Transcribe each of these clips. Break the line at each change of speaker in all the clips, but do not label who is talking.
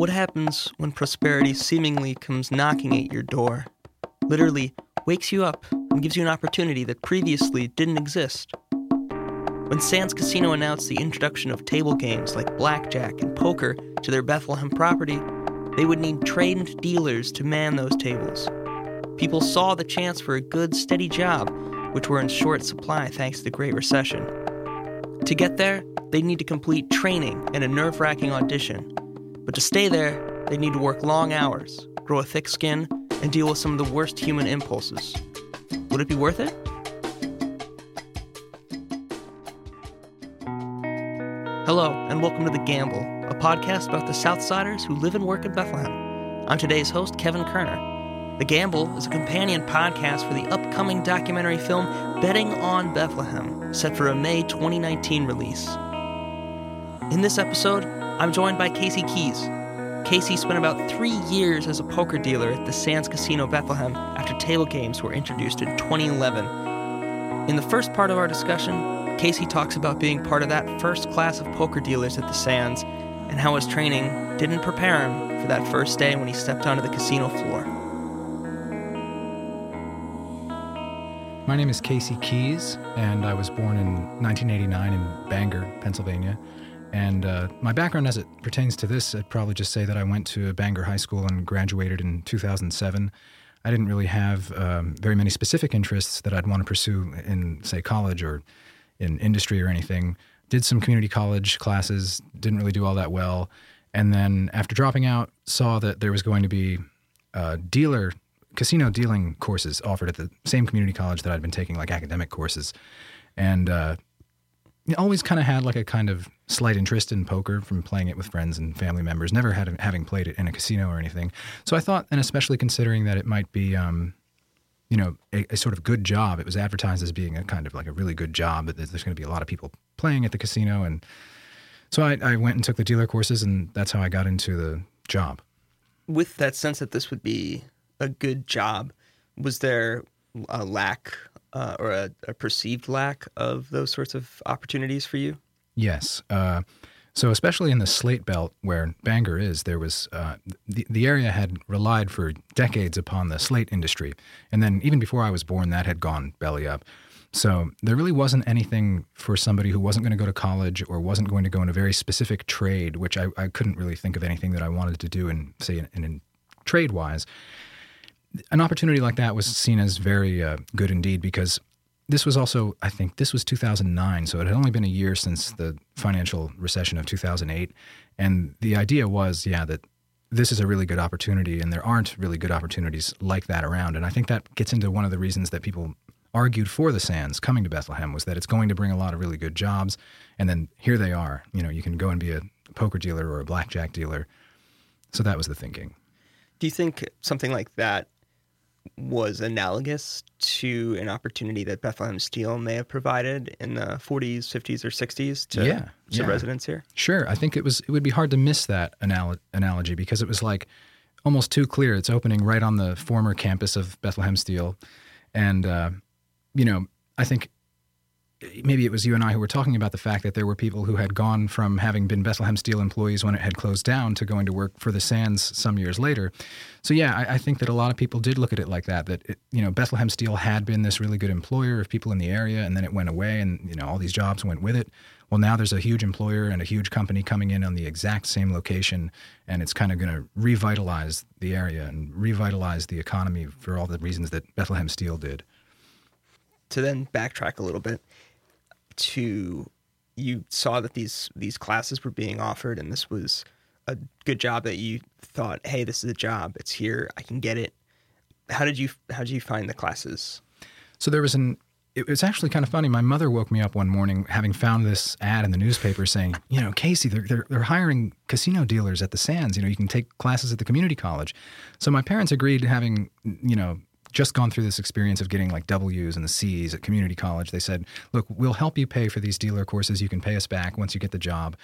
What happens when prosperity seemingly comes knocking at your door? Literally wakes you up and gives you an opportunity that previously didn't exist. When Sands Casino announced the introduction of table games like blackjack and poker to their Bethlehem property, they would need trained dealers to man those tables. People saw the chance for a good, steady job, which were in short supply thanks to the Great Recession. To get there, they'd need to complete training and a nerve wracking audition. But to stay there, they'd need to work long hours, grow a thick skin, and deal with some of the worst human impulses. Would it be worth it? Hello, and welcome to The Gamble, a podcast about the Southsiders who live and work in Bethlehem. I'm today's host, Kevin Kerner. The Gamble is a companion podcast for the upcoming documentary film Betting on Bethlehem, set for a May 2019 release. In this episode, I'm joined by Casey Kies. Casey spent about three years as a poker dealer at the Sands Casino Bethlehem after table games were introduced in 2011. In the first part of our discussion, Casey talks about being part of that first class of poker dealers at the Sands and how his training didn't prepare him for that first day when he stepped onto the casino floor.
My name is Casey Kies, and I was born in 1989 in Bangor, Pennsylvania. And uh, my background as it pertains to this, I'd probably just say that I went to Bangor High School and graduated in 2007. I didn't really have um, very many specific interests that I'd want to pursue in, say, college or in industry or anything. Did some community college classes, didn't really do all that well. And then after dropping out, saw that there was going to be uh, dealer casino dealing courses offered at the same community college that I'd been taking, like academic courses. And uh, always kind of had like a kind of slight interest in poker from playing it with friends and family members. Never had having played it in a casino or anything. So I thought, and especially considering that it might be um, you know, a, a, sort of good job. It was advertised as being a kind of like a really good job, but there's going to be a lot of people playing at the casino. And so I, I went and took the dealer courses, and that's how I got into the job.
With that sense that this would be a good job, was there a lack uh, or a, a, perceived lack of those sorts of opportunities for you?
Yes. Uh, so, especially in the Slate Belt where Bangor is, there was uh, the the area had relied for decades upon the slate industry, and then even before I was born, that had gone belly up. So there really wasn't anything for somebody who wasn't going to go to college or wasn't going to go in a very specific trade, which I, I couldn't really think of anything that I wanted to do in say in, in, in trade wise. An opportunity like that was seen as very uh, good indeed because this was also, I think, this was 2009, so it had only been a year since the financial recession of 2008. And the idea was, yeah, that this is a really good opportunity, and there aren't really good opportunities like that around. And I think that gets into one of the reasons that people argued for the Sands coming to Bethlehem was that it's going to bring a lot of really good jobs. And then here they are. You know, you can go and be a poker dealer or a blackjack dealer. So that was the thinking.
Do you think something like that was analogous to an opportunity that Bethlehem Steel may have provided in the 40s, 50s, or 60s to,
yeah,
to
yeah.
residents here?
Sure. I think it was it would be hard to miss that anal- analogy because it was like almost too clear. It's opening right on the former campus of Bethlehem Steel, and uh, you know I think maybe it was you and I who were talking about the fact that there were people who had gone from having been Bethlehem Steel employees when it had closed down to going to work for the Sands some years later. So yeah, I, I think that a lot of people did look at it like that. That it, you know Bethlehem Steel had been this really good employer of people in the area, and then it went away, and you know all these jobs went with it. Well, now there's a huge employer and a huge company coming in on the exact same location, and it's kind of going to revitalize the area and revitalize the economy for all the reasons that Bethlehem Steel did.
To then backtrack a little bit, to you saw that these these classes were being offered and this was a good job that you thought hey this is a job it's here i can get it how did you how did you find the classes
so there was an it was actually kind of funny. My mother woke me up one morning having found this ad in the newspaper saying, you know, Casey, they're, they're, they're hiring casino dealers at the Sands. You know, you can take classes at the community college. So my parents agreed to having, you know, just gone through this experience of getting like W's and the C's at community college. They said, look, we'll help you pay for these dealer courses. You can pay us back once you get the job.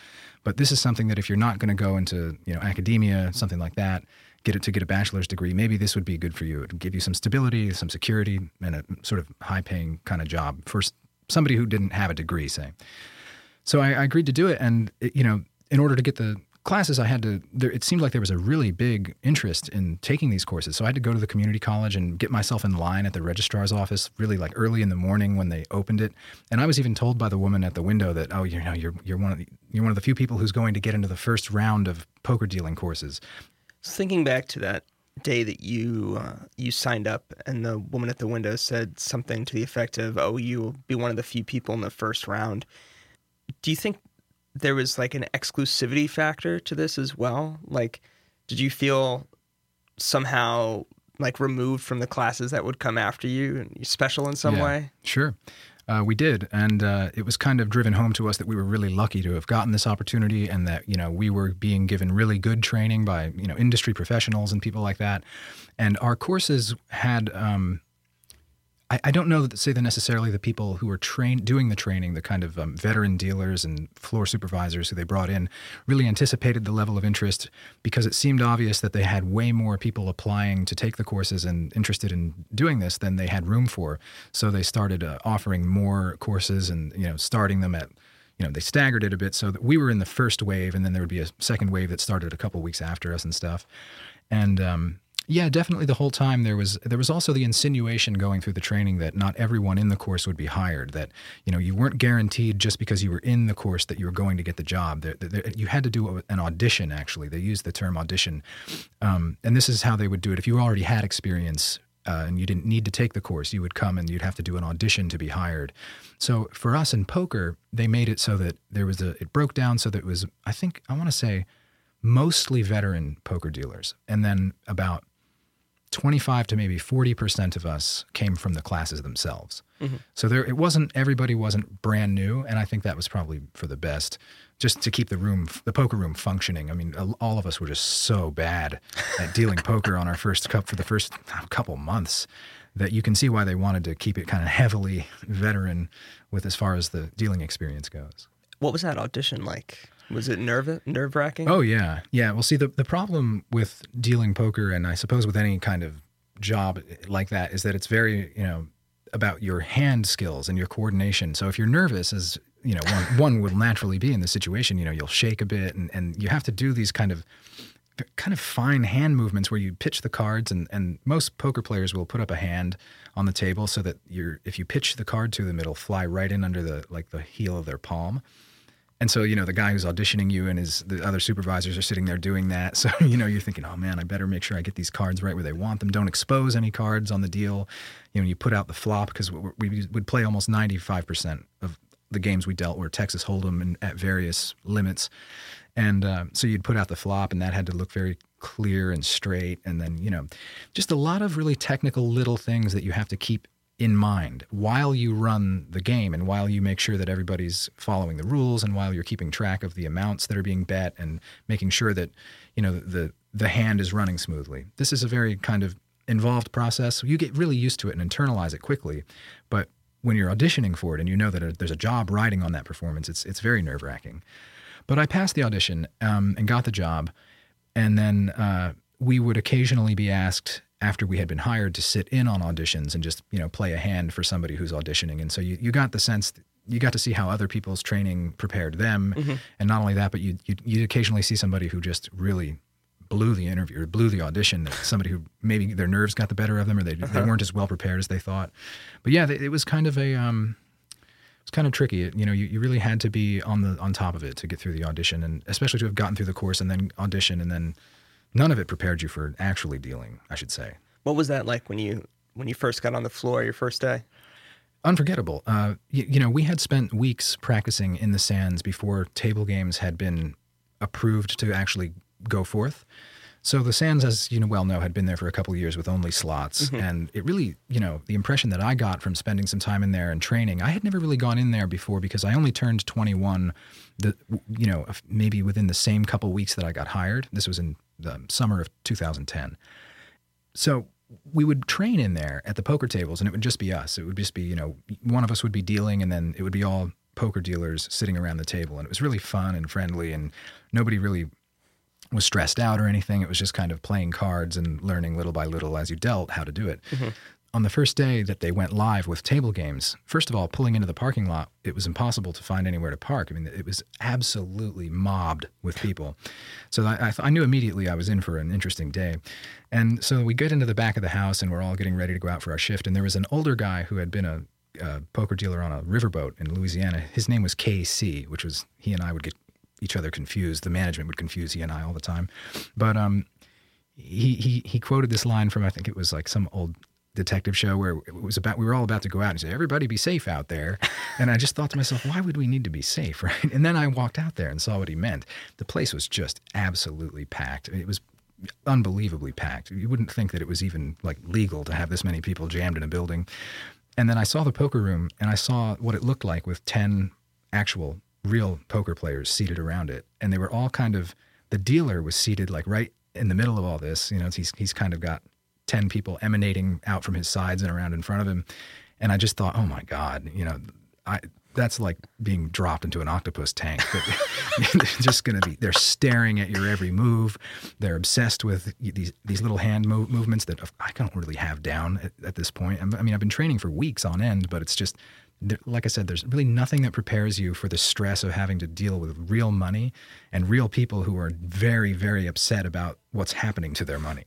But this is something that if you're not going to go into, you know, academia, something like that, get it to get a bachelor's degree, maybe this would be good for you. It would give you some stability, some security, and a sort of high paying kind of job for somebody who didn't have a degree, say. So I, I agreed to do it. And, it, you know, in order to get the classes, I had to. There, it seemed like there was a really big interest in taking these courses, so I had to go to the community college and get myself in line at the registrar's office, really like early in the morning when they opened it. And I was even told by the woman at the window that, oh, you know, you're you're one of the you're one of the few people who's going to get into the first round of poker dealing courses.
Thinking back to that day that you uh, you signed up, and the woman at the window said something to the effect of, "Oh, you'll be one of the few people in the first round." Do you think there was like an exclusivity factor to this as well? Like, did you feel somehow like removed from the classes that would come after you and special in some
Yeah,
way?
Sure. Uh, we did, and uh, it was kind of driven home to us that we were really lucky to have gotten this opportunity, and that you know we were being given really good training by you know industry professionals and people like that, and our courses had. Um, I, I don't know that say that necessarily the people who were trained doing the training, the kind of um, veteran dealers and floor supervisors who they brought in, really anticipated the level of interest because it seemed obvious that they had way more people applying to take the courses and interested in doing this than they had room for. So they started uh, offering more courses and you know starting them at you know they staggered it a bit so that we were in the first wave and then there would be a second wave that started a couple weeks after us and stuff and um, yeah definitely the whole time there was there was also the insinuation going through the training that not everyone in the course would be hired that you know you weren't guaranteed just because you were in the course that you were going to get the job there, there, you had to do an audition actually they used the term audition um, and this is how they would do it if you already had experience uh, and you didn't need to take the course, you would come and you'd have to do an audition to be hired. So for us in poker, they made it so that there was a, it broke down so that it was, I think, I want to say mostly veteran poker dealers. And then about 25 to maybe 40% of us came from the classes themselves. Mm-hmm. So there, it wasn't, everybody wasn't brand new. And I think that was probably for the best just to keep the room, the poker room functioning. I mean, all of us were just so bad at dealing poker on our first cup for the first ah, couple months that you can see why they wanted to keep it kind of heavily veteran with as far as the dealing experience goes.
What was that audition like? Was it nerve nerve wracking?
Oh yeah, yeah. Well, see, the the problem with dealing poker, and I suppose with any kind of job like that, is that it's very you know about your hand skills and your coordination. So if you're nervous, as you know, one, one will naturally be in the situation. You know, you'll shake a bit, and and you have to do these kind of kind of fine hand movements where you pitch the cards and, and most poker players will put up a hand on the table so that you're if you pitch the card to them it'll fly right in under the like the heel of their palm and so, you know, the guy who's auditioning you and his the other supervisors are sitting there doing that. So, you know, you're thinking, oh man, I better make sure I get these cards right where they want them. Don't expose any cards on the deal. You know, you put out the flop because we would play almost 95% of the games we dealt were Texas Hold'em and at various limits. And uh, so you'd put out the flop, and that had to look very clear and straight. And then, you know, just a lot of really technical little things that you have to keep in mind while you run the game and while you make sure that everybody's following the rules and while you're keeping track of the amounts that are being bet and making sure that you know the the hand is running smoothly. This is a very kind of involved process. You get really used to it and internalize it quickly, but when you're auditioning for it and you know that there's a job riding on that performance, it's it's very nerve wracking. But I passed the audition um, and got the job, and then uh, we would occasionally be asked after we had been hired to sit in on auditions and just you know play a hand for somebody who's auditioning and so you, you got the sense you got to see how other people's training prepared them mm-hmm. and not only that but you you occasionally see somebody who just really blew the interview or blew the audition somebody who maybe their nerves got the better of them or they, uh-huh. they weren't as well prepared as they thought but yeah it was kind of a um, it's kind of tricky. It, you know, you, you really had to be on the on top of it to get through the audition, and especially to have gotten through the course and then audition, and then none of it prepared you for actually dealing, I should say.
What was that like when you when you first got on the floor your first day?
Unforgettable. Uh, you, you know, we had spent weeks practicing in the sands before table games had been approved to actually go forth. So the Sands, as you know, well know, had been there for a couple of years with only slots, mm-hmm. and it really, you know, the impression that I got from spending some time in there and training, I had never really gone in there before because I only turned 21, the, you know, maybe within the same couple weeks that I got hired. This was in the summer of 2010. So we would train in there at the poker tables, and it would just be us. It would just be, you know, one of us would be dealing, and then it would be all poker dealers sitting around the table, and it was really fun and friendly, and nobody really was stressed out or anything. It was just kind of playing cards and learning little by little as you dealt how to do it. Mm-hmm. on the first day that they went live with table games, first of all, pulling into the parking lot, it was impossible to find anywhere to park. I mean, it was absolutely mobbed with people. So I, I, I knew immediately I was in for an interesting day. And so we get into the back of the house and we're all getting ready to go out for our shift. And there was an older guy who had been a, a poker dealer on a riverboat in Louisiana. His name was KC, which was he and I would get each other confused. The management would confuse he and I all the time. But um, he, he he quoted this line from I think it was like some old detective show where it was about we were all about to go out and say everybody be safe out there. And i just thought to myself why would we need to be safe right? And then i walked out there and saw what he meant. The place was just absolutely packed. It was unbelievably packed. You wouldn't think that it was even like legal to have this many people jammed in a building. And then i saw the poker room and i saw what it looked like with 10 actual real poker players seated around it and they were all kind of the dealer was seated like right in the middle of all this you know he's, he's kind of got 10 people emanating out from his sides and around in front of him. And I just thought, oh my God, you know, I, that's like being dropped into an octopus tank. they're just going to be, they're staring at your every move. They're obsessed with these, these little hand move, movements that I don't really have down at, at this point. I mean, I've been training for weeks on end, but it's just, like I said, there's really nothing that prepares you for the stress of having to deal with real money and real people who are very, very upset about what's happening to their money.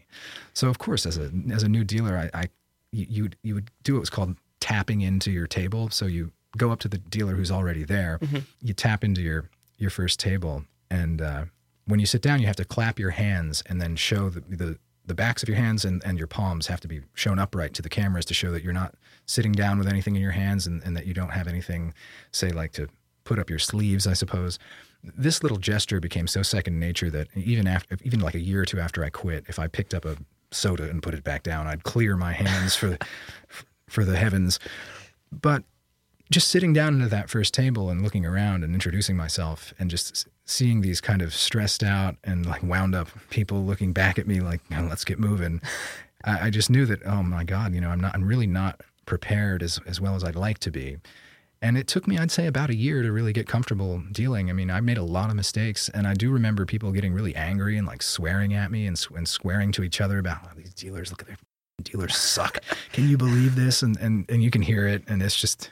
So, of course, as a as a new dealer, I, I you would you would do what was called tapping into your table. So you go up to the dealer who's already there, mm-hmm. you tap into your your first table, and uh, when you sit down, you have to clap your hands and then show the, the the backs of your hands and, and your palms have to be shown upright to the cameras to show that you're not sitting down with anything in your hands and, and that you don't have anything, say, like to put up your sleeves, I suppose. This little gesture became so second nature that even after, even like a year or two after I quit, if I picked up a soda and put it back down, I'd clear my hands for, for the heavens. But just sitting down into that first table and looking around and introducing myself and just seeing these kind of stressed out and like wound up people looking back at me like let's get moving. I, I, just knew that oh my god you know i'm not i'm really not prepared as, as well as i'd like to be. And it took me i'd say about a year to really get comfortable dealing. I mean i made a lot of mistakes and i do remember people getting really angry and like swearing at me and, and swearing to each other about oh, these dealers look at their dealers suck. Can you believe this? And, and and you can hear it and it's just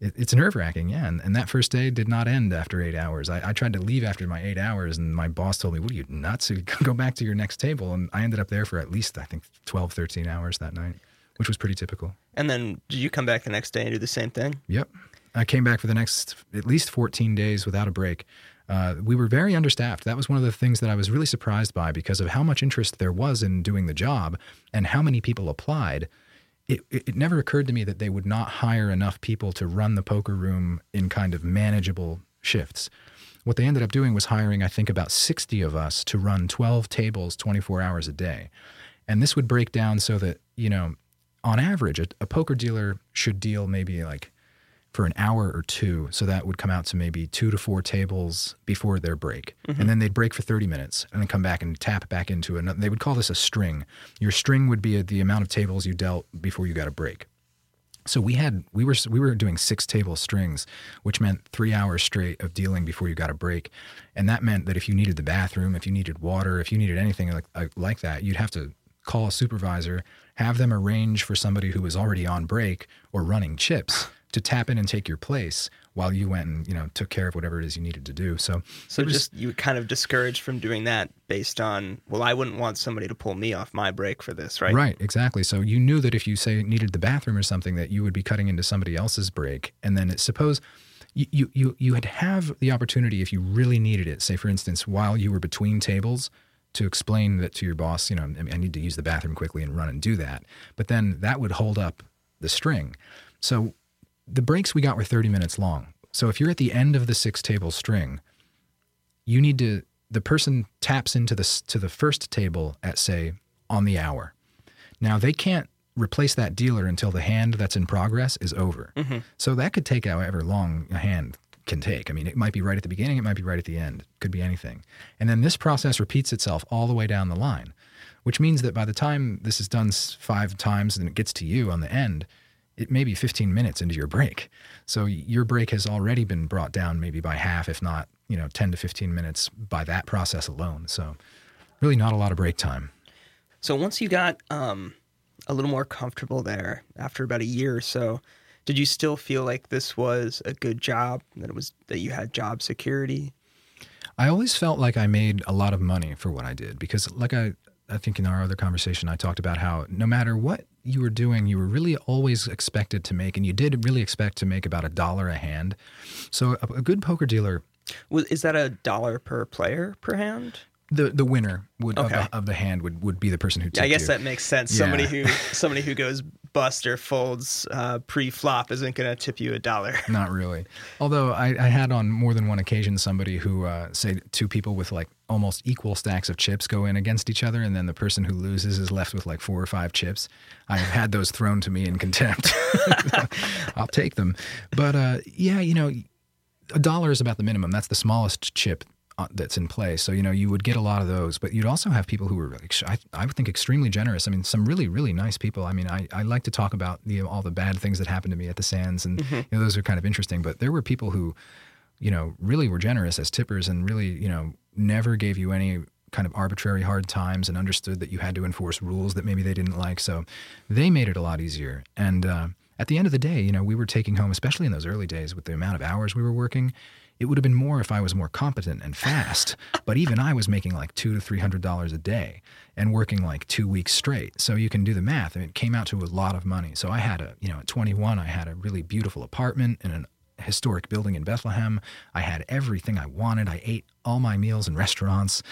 it, it's nerve wracking, yeah. And, and, that first day did not end after eight hours. I, I, tried to leave after my eight hours, and my boss told me, What are you nuts? Go back to your next table. And I ended up there for at least, I think, 12, 13 hours that night, which was pretty typical.
And then did you come back the next day and do the same thing?
Yep. I came back for the next at least 14 days without a break. Uh, we were very understaffed. That was one of the things that I was really surprised by because of how much interest there was in doing the job and how many people applied it, it never occurred to me that they would not hire enough people to run the poker room in kind of manageable shifts. What they ended up doing was hiring, I think, about 60 of us to run 12 tables 24 hours a day. And this would break down so that, you know, on average, a, a poker dealer should deal maybe like for an hour or two. So that would come out to maybe two to four tables before their break. Mm-hmm. And then they'd break for 30 minutes and then come back and tap back into another. They would call this a string. Your string would be the amount of tables you dealt before you got a break. So we had we were we were doing six table strings, which meant three hours straight of dealing before you got a break, and that meant that if you needed the bathroom, if you needed water, if you needed anything like like that, you'd have to call a supervisor, have them arrange for somebody who was already on break or running chips to tap in and take your place while you went and you know took care of whatever it is you needed to do. So
so was, just you kind of discouraged from doing that based on well I wouldn't want somebody to pull me off my break for this, right?
Right, exactly. So you knew that if you say needed the bathroom or something that you would be cutting into somebody else's break and then it, suppose you, you you had have the opportunity if you really needed it, say for instance while you were between tables to explain that to your boss, you know, I need to use the bathroom quickly and run and do that. But then that would hold up the string. So the breaks we got were 30 minutes long. So if you're at the end of the six table string, you need to the person taps into the to the first table at say on the hour. Now they can't replace that dealer until the hand that's in progress is over. Mm-hmm. So that could take however long a hand can take. I mean, it might be right at the beginning, it might be right at the end, it could be anything. And then this process repeats itself all the way down the line, which means that by the time this is done five times and it gets to you on the end, it may be 15 minutes into your break. So your break has already been brought down maybe by half, if not, you know, 10 to 15 minutes by that process alone. So really not a lot of break time.
So once you got um, a little more comfortable there after about a year or so, did you still feel like this was a good job? That it was that you had job security?
I always felt like I made a lot of money for what I did because, like I, I think in our other conversation, I talked about how no matter what you were doing, you were really always expected to make, and you did really expect to make about a dollar a hand. So a, a good poker dealer.
Was, is that a dollar per player per hand?
The the winner would
Okay.
of, the, of the hand would, would be the person who.
I guess
you.
that makes sense.
Yeah.
Somebody who somebody who goes bust or folds uh, pre-flop isn't going to tip you a dollar.
Not really. Although I, I had on more than one occasion somebody who, uh, say, two people with like almost equal stacks of chips go in against each other, and then the person who loses is left with like four or five chips. I've had those thrown to me in contempt. I'll take them. But uh, yeah, you know, a dollar is about the minimum. That's the smallest chip uh, that's in play. So, you know, you would get a lot of those, but you'd also have people who were, I, I would think, extremely generous. I mean, some really, really nice people. I mean, I, I like to talk about the, all the bad things that happened to me at the Sands, and you know, those are kind of interesting. But there were people who, you know, really were generous as tippers and really, you know, never gave you any kind of arbitrary hard times and understood that you had to enforce rules that maybe they didn't like. So they made it a lot easier. And uh, at the end of the day, you know, we were taking home, especially in those early days with the amount of hours we were working. It would have been more if I was more competent and fast, but even I was making like two to three hundred dollars a day and working like two weeks straight. So you can do the math. I mean, it came out to a lot of money. So I had a, you know, at 21, I had a really beautiful apartment in an historic building in Bethlehem. I had everything I wanted. I ate all my meals in restaurants.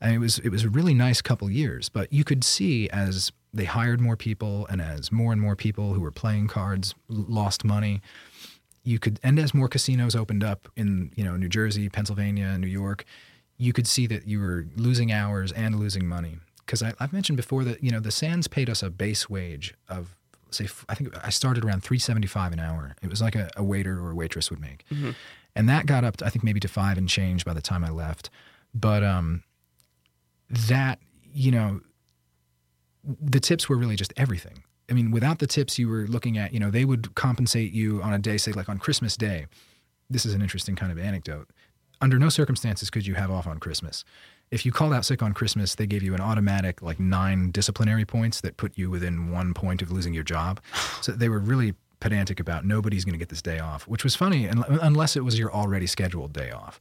And it was it was a really nice couple years. But you could see as they hired more people and as more and more people who were playing cards lost money, you could and as more casinos opened up in you know New Jersey, Pennsylvania, New York, you could see that you were losing hours and losing money. Because I've mentioned before that you know the Sands paid us a base wage of say I think I started around three seventy five an hour. It was like a, a waiter or a waitress would make, and that got up to, I think maybe to five and change by the time I left. But um, that you know the tips were really just everything. I mean, without the tips, you were looking at, you know, they would compensate you on a day, say like on Christmas Day. This is an interesting kind of anecdote. Under no circumstances could you have off on Christmas. If you called out sick on Christmas, they gave you an automatic like nine disciplinary points that put you within one point of losing your job. So they were really pedantic about nobody's going to get this day off, which was funny unless it was your already scheduled day off.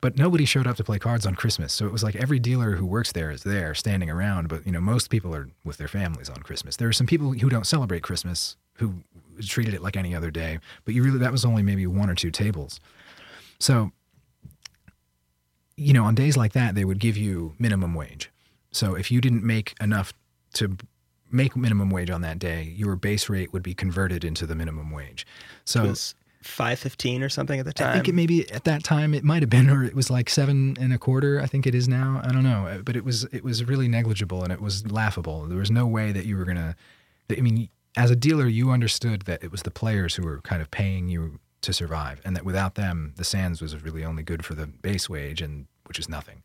But nobody showed up to play cards on Christmas. So it was like every dealer who works there is there standing around, but you know, most people are with their families on Christmas. There are some people who don't celebrate Christmas who treated it like any other day, but you really that was only maybe one or two tables. So you know, on days like that they would give you minimum wage. So if you didn't make enough to make minimum wage on that day, your base rate would be converted into the minimum wage. So
It was five fifteen or something at the time.
I think it maybe at that time it might have been, or it was like seven and a quarter. I think it is now. I don't know, Uh, but it was it was really negligible and it was laughable. There was no way that you were gonna. I mean, as a dealer, you understood that it was the players who were kind of paying you to survive, and that without them, the Sands was really only good for the base wage, and which is nothing.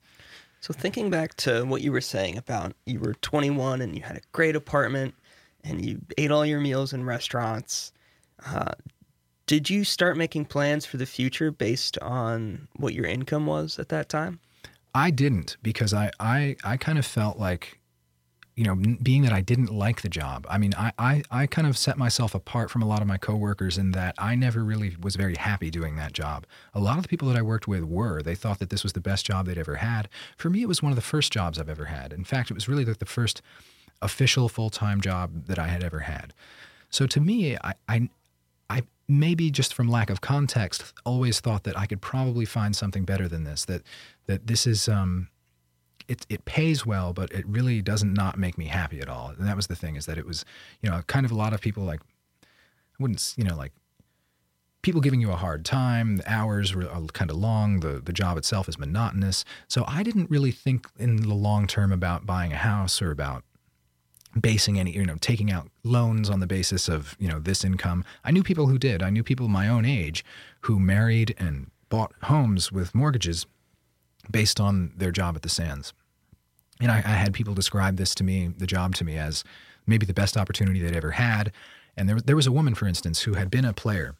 So thinking back to what you were saying about you were 21 and you had a great apartment and you ate all your meals in restaurants. Uh, did you start making plans for the future based on what your income was at that time?
I didn't because I, I, I kind of felt like, you know, being that I didn't like the job. I mean, I, I, I kind of set myself apart from a lot of my coworkers in that I never really was very happy doing that job. A lot of the people that I worked with were. They thought that this was the best job they'd ever had. For me, it was one of the first jobs I've ever had. In fact, it was really like the first official full time job that I had ever had. So to me, I, I, I maybe just from lack of context, always thought that I could probably find something better than this. That that this is um, it it pays well, but it really doesn't not make me happy at all. And that was the thing is that it was you know kind of a lot of people like I wouldn't you know like people giving you a hard time. The hours were uh, kind of long. The the job itself is monotonous. So I didn't really think in the long term about buying a house or about basing any you know taking out loans on the basis of you know this income i knew people who did i knew people my own age who married and bought homes with mortgages based on their job at the sands. And I, I had people describe this to me the job to me as maybe the best opportunity they'd ever had. And there, there was a woman for instance who had been a player.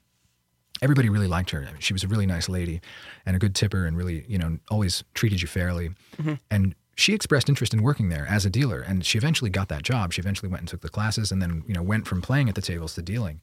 Everybody really liked her. I mean, she was a really nice lady and a good tipper and really you know always treated you fairly. Mm-hmm. And she expressed interest in working there as a dealer and she eventually got that job she eventually went and took the classes and then you know went from playing at the tables to dealing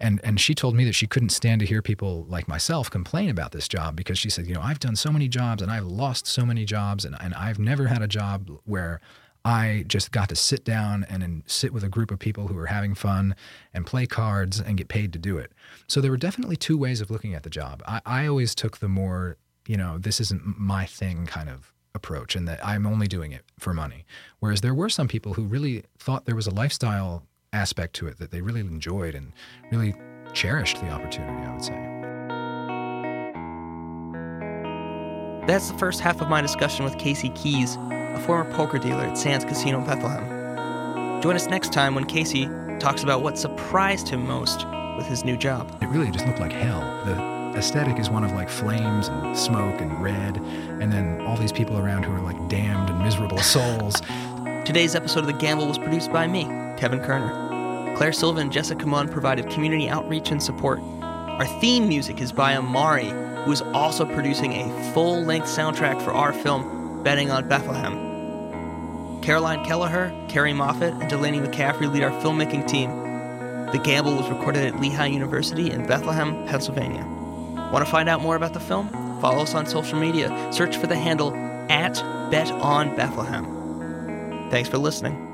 and and she told me that she couldn't stand to hear people like myself complain about this job because she said you know i've done so many jobs and i've lost so many jobs and, and i've never had a job where I just got to sit down and, and sit with a group of people who were having fun and play cards and get paid to do it. So there were definitely two ways of looking at the job. I, I always took the more, you know, this isn't my thing kind of approach and that I'm only doing it for money. Whereas there were some people who really thought there was a lifestyle aspect to it that they really enjoyed and really cherished the opportunity, I would say.
That's the first half of my discussion with Casey Kies, a former poker dealer at Sands Casino Bethlehem. Join us next time when Casey talks about what surprised him most with his new job.
It really just looked like hell. The aesthetic is one of like flames and smoke and red, and then all these people around who are like damned and miserable souls.
Today's episode of The Gamble was produced by me, Kevin Kerner. Claire Silva and Jessica Munn provided community outreach and support. Our theme music is by Amari, who is also producing a full length soundtrack for our film, Betting on Bethlehem. Caroline Kelleher, Carrie Moffat, and Delaney McCaffrey lead our filmmaking team. The Gamble was recorded at Lehigh University in Bethlehem, Pennsylvania. Want to find out more about the film? Follow us on social media. Search for the handle at Bet on Bethlehem. Thanks for listening.